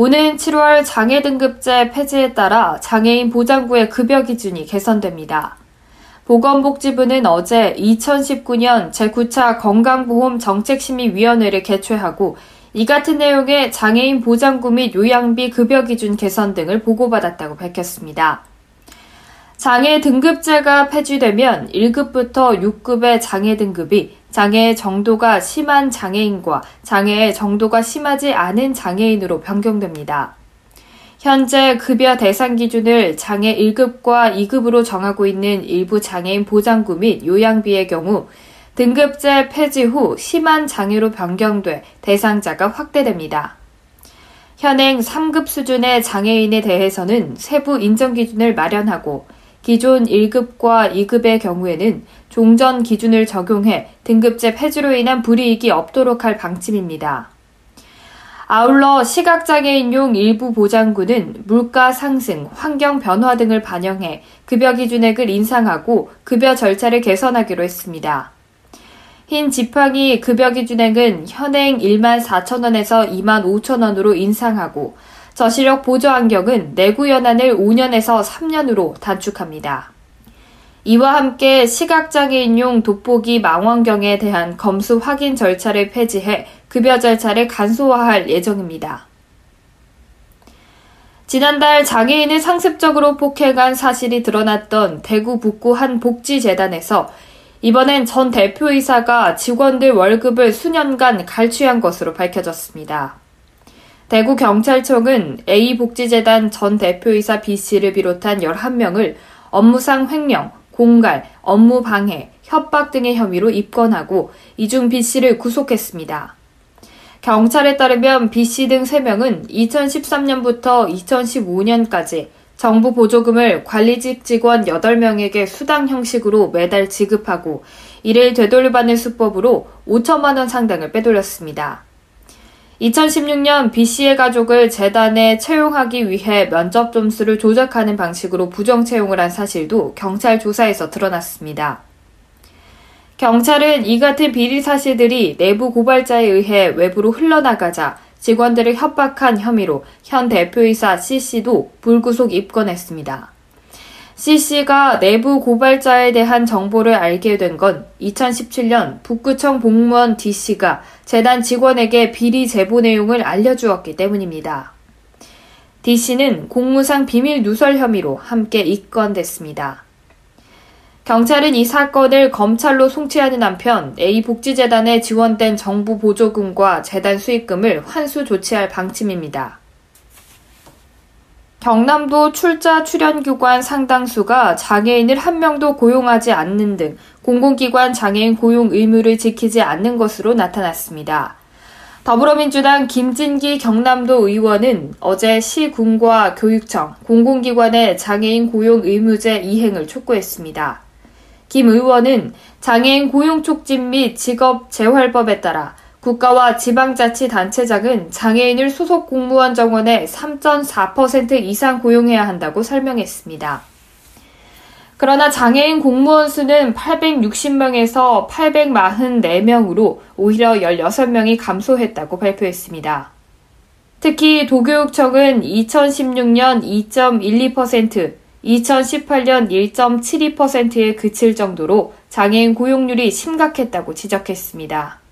오는 7월 장애 등급제 폐지에 따라 장애인 보장구의 급여 기준이 개선됩니다. 보건복지부는 어제 2019년 제9차 건강보험 정책심의위원회를 개최하고 이 같은 내용의 장애인 보장구 및 요양비 급여 기준 개선 등을 보고받았다고 밝혔습니다. 장애 등급제가 폐지되면 1급부터 6급의 장애 등급이 장애의 정도가 심한 장애인과 장애의 정도가 심하지 않은 장애인으로 변경됩니다. 현재 급여 대상 기준을 장애 1급과 2급으로 정하고 있는 일부 장애인 보장구 및 요양비의 경우 등급제 폐지 후 심한 장애로 변경돼 대상자가 확대됩니다. 현행 3급 수준의 장애인에 대해서는 세부 인정 기준을 마련하고 기존 1급과 2급의 경우에는 종전 기준을 적용해 등급제 폐지로 인한 불이익이 없도록 할 방침입니다. 아울러 시각장애인용 일부 보장구는 물가 상승, 환경 변화 등을 반영해 급여 기준액을 인상하고 급여 절차를 개선하기로 했습니다. 흰 지팡이 급여 기준액은 현행 1만 4천 원에서 2만 5천 원으로 인상하고 저시력 보조 안경은 내구 연한을 5년에서 3년으로 단축합니다. 이와 함께 시각장애인용 돋보기 망원경에 대한 검수 확인 절차를 폐지해 급여 절차를 간소화할 예정입니다. 지난달 장애인을 상습적으로 폭행한 사실이 드러났던 대구 북구 한 복지재단에서 이번엔 전 대표이사가 직원들 월급을 수년간 갈취한 것으로 밝혀졌습니다. 대구 경찰청은 A복지재단 전 대표이사 B씨를 비롯한 11명을 업무상 횡령, 공갈, 업무 방해, 협박 등의 혐의로 입건하고 이중 B씨를 구속했습니다. 경찰에 따르면 B씨 등 3명은 2013년부터 2015년까지 정부 보조금을 관리직 직원 8명에게 수당 형식으로 매달 지급하고 이를 되돌려받는 수법으로 5천만 원 상당을 빼돌렸습니다. 2016년 B씨의 가족을 재단에 채용하기 위해 면접 점수를 조작하는 방식으로 부정 채용을 한 사실도 경찰 조사에서 드러났습니다. 경찰은 이 같은 비리 사실들이 내부 고발자에 의해 외부로 흘러나가자 직원들을 협박한 혐의로 현 대표이사 C씨도 불구속 입건했습니다. C씨가 내부 고발자에 대한 정보를 알게 된 건 2017년 북구청 공무원 D씨가 재단 직원에게 비리 제보 내용을 알려주었기 때문입니다. D씨는 공무상 비밀 누설 혐의로 함께 입건됐습니다. 경찰은 이 사건을 검찰로 송치하는 한편 A 복지재단에 지원된 정부 보조금과 재단 수익금을 환수 조치할 방침입니다. 경남도 출자 출연기관 상당수가 장애인을 한 명도 고용하지 않는 등 공공기관 장애인 고용 의무를 지키지 않는 것으로 나타났습니다. 더불어민주당 김진기 경남도 의원은 어제 시군과 교육청, 공공기관의 장애인 고용 의무제 이행을 촉구했습니다. 김 의원은 장애인 고용 촉진 및 직업 재활법에 따라 국가와 지방자치단체장은 장애인을 소속 공무원 정원의 3.4% 이상 고용해야 한다고 설명했습니다. 그러나 장애인 공무원 수는 860명에서 844명으로 오히려 16명이 감소했다고 발표했습니다. 특히 도교육청은 2016년 2.12%, 2018년 1.72%에 그칠 정도로 장애인 고용률이 심각했다고 지적했습니다.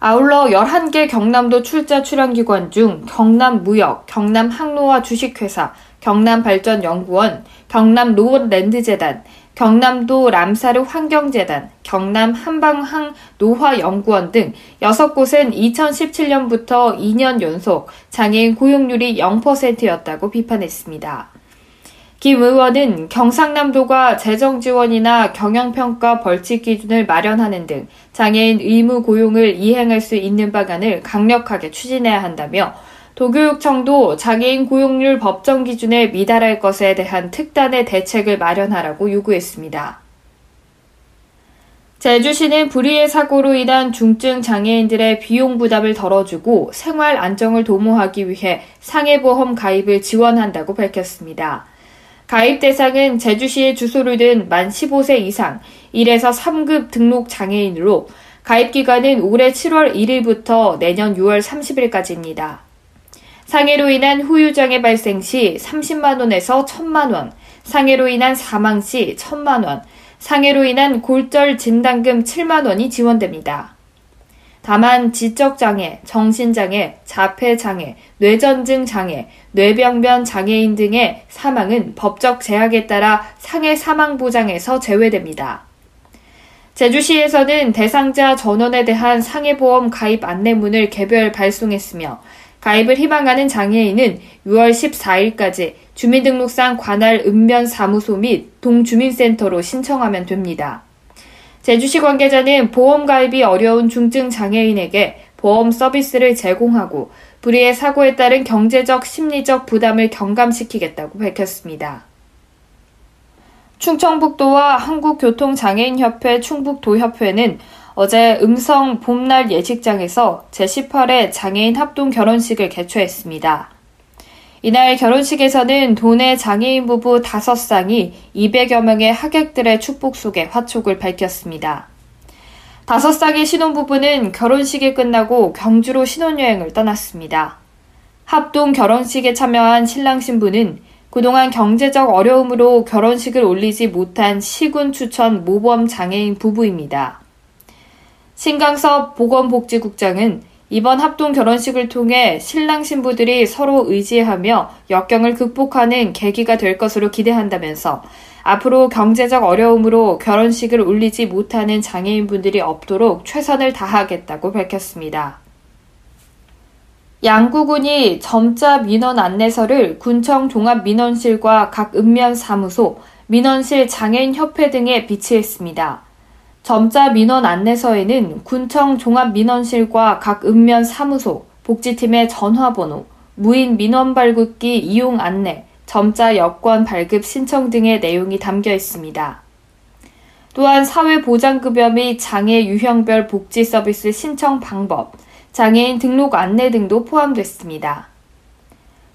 아울러 11개 경남도 출자 출연기관 중 경남무역, 경남항로화 주식회사, 경남발전연구원, 경남노원랜드재단, 경남도 람사르 환경재단, 경남 한방항 노화연구원 등 6곳은 2017년부터 2년 연속 장애인 고용률이 0%였다고 비판했습니다. 김 의원은 경상남도가 재정 지원이나 경영평가 벌칙 기준을 마련하는 등 장애인 의무 고용을 이행할 수 있는 방안을 강력하게 추진해야 한다며 도교육청도 장애인 고용률 법정 기준에 미달할 것에 대한 특단의 대책을 마련하라고 요구했습니다. 제주시는 불의의 사고로 인한 중증 장애인들의 비용 부담을 덜어주고 생활 안정을 도모하기 위해 상해보험 가입을 지원한다고 밝혔습니다. 가입 대상은 제주시의 주소를 둔만 15세 이상 1에서 3급 등록 장애인으로 가입 기간은 올해 7월 1일부터 내년 6월 30일까지입니다. 상해로 인한 후유장애 발생 시 30만 원에서 1천만 원, 상해로 인한 사망 시 1천만 원, 상해로 인한 골절 진단금 7만 원이 지원됩니다. 다만 지적장애, 정신장애, 자폐장애, 뇌전증 장애, 뇌병변 장애인 등의 사망은 법적 제약에 따라 상해 사망 보장에서 제외됩니다. 제주시에서는 대상자 전원에 대한 상해보험 가입 안내문을 개별 발송했으며 가입을 희망하는 장애인은 6월 14일까지 주민등록상 관할 읍면 사무소 및 동주민센터로 신청하면 됩니다. 제주시 관계자는 보험 가입이 어려운 중증 장애인에게 보험 서비스를 제공하고 불의의 사고에 따른 경제적, 심리적 부담을 경감시키겠다고 밝혔습니다. 충청북도와 한국교통장애인협회 충북도협회는 어제 음성 봄날 예식장에서 제18회 장애인 합동 결혼식을 개최했습니다. 이날 결혼식에서는 도내 장애인 부부 5쌍이 200여 명의 하객들의 축복 속에 화촉을 밝혔습니다. 5쌍의 신혼부부는 결혼식이 끝나고 경주로 신혼여행을 떠났습니다. 합동 결혼식에 참여한 신랑 신부는 그동안 경제적 어려움으로 결혼식을 올리지 못한 시군 추천 모범 장애인 부부입니다. 신강섭 보건복지국장은 이번 합동 결혼식을 통해 신랑 신부들이 서로 의지하며 역경을 극복하는 계기가 될 것으로 기대한다면서 앞으로 경제적 어려움으로 결혼식을 올리지 못하는 장애인분들이 없도록 최선을 다하겠다고 밝혔습니다. 양구군이 점자 민원 안내서를 군청 종합민원실과 각 읍면 사무소, 민원실 장애인협회 등에 비치했습니다. 점자 민원 안내서에는 군청 종합민원실과 각 읍면 사무소, 복지팀의 전화번호, 무인 민원 발급기 이용 안내, 점자 여권 발급 신청 등의 내용이 담겨 있습니다. 또한 사회보장급여 및 장애 유형별 복지 서비스 신청 방법, 장애인 등록 안내 등도 포함됐습니다.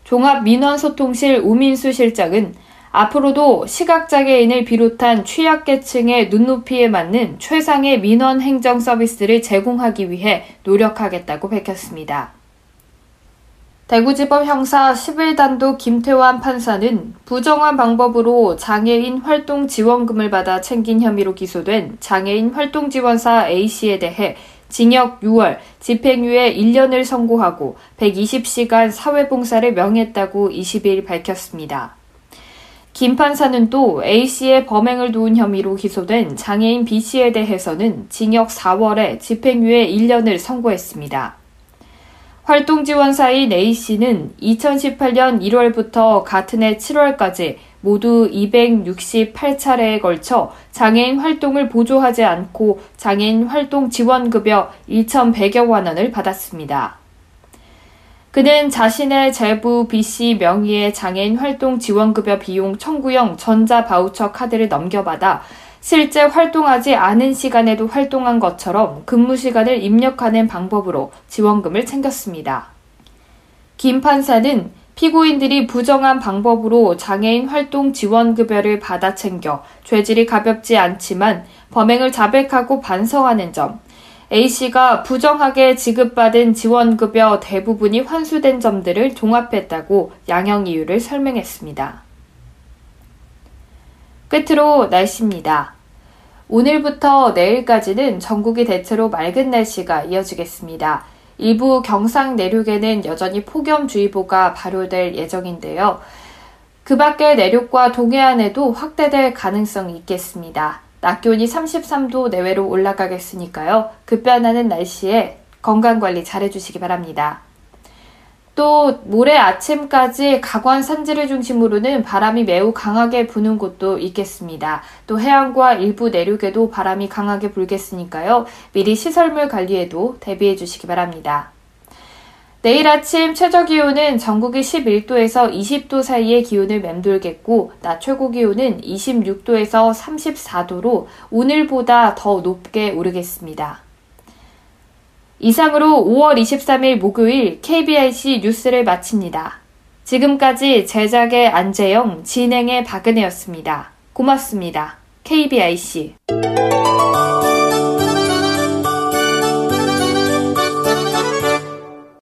종합민원소통실 우민수 실장은 앞으로도 시각장애인을 비롯한 취약계층의 눈높이에 맞는 최상의 민원 행정 서비스를 제공하기 위해 노력하겠다고 밝혔습니다. 대구지법 형사 11단도 김태환 판사는 부정한 방법으로 장애인 활동 지원금을 받아 챙긴 혐의로 기소된 장애인 활동 지원사 A씨에 대해 징역 6월, 집행유예 1년을 선고하고 120시간 사회봉사를 명했다고 20일 밝혔습니다. 김 판사는 또 A씨의 범행을 도운 혐의로 기소된 장애인 B씨에 대해서는 징역 4월에 집행유예 1년을 선고했습니다. 활동지원사인 A씨는 2018년 1월부터 같은 해 7월까지 모두 268차례에 걸쳐 장애인 활동을 보조하지 않고 장애인 활동 지원급여 1,100여 만 원을 받았습니다. 그는 자신의 재부 B씨 명의의 장애인 활동 지원급여 비용 청구형 전자 바우처 카드를 넘겨받아 실제 활동하지 않은 시간에도 활동한 것처럼 근무 시간을 입력하는 방법으로 지원금을 챙겼습니다. 김 판사는 피고인들이 부정한 방법으로 장애인 활동 지원급여를 받아 챙겨 죄질이 가볍지 않지만 범행을 자백하고 반성하는 점, A씨가 부정하게 지급받은 지원급여 대부분이 환수된 점들을 종합했다고 양형 이유를 설명했습니다. 끝으로 날씨입니다. 오늘부터 내일까지는 전국이 대체로 맑은 날씨가 이어지겠습니다. 일부 경상 내륙에는 여전히 폭염주의보가 발효될 예정인데요. 그 밖에 내륙과 동해안에도 확대될 가능성이 있겠습니다. 낮 기온이 33도 내외로 올라가겠으니까요. 급변하는 날씨에 건강관리 잘 해주시기 바랍니다. 또 모레 아침까지 강원 산지를 중심으로는 바람이 매우 강하게 부는 곳도 있겠습니다. 또 해안과 일부 내륙에도 바람이 강하게 불겠으니까요. 미리 시설물 관리에도 대비해 주시기 바랍니다. 내일 아침 최저 기온은 전국이 11도에서 20도 사이의 기온을 맴돌겠고, 낮 최고 기온은 26도에서 34도로 오늘보다 더 높게 오르겠습니다. 이상으로 5월 23일 목요일 KBIC 뉴스를 마칩니다. 지금까지 제작의 안재영, 진행의 박은혜였습니다. 고맙습니다. KBIC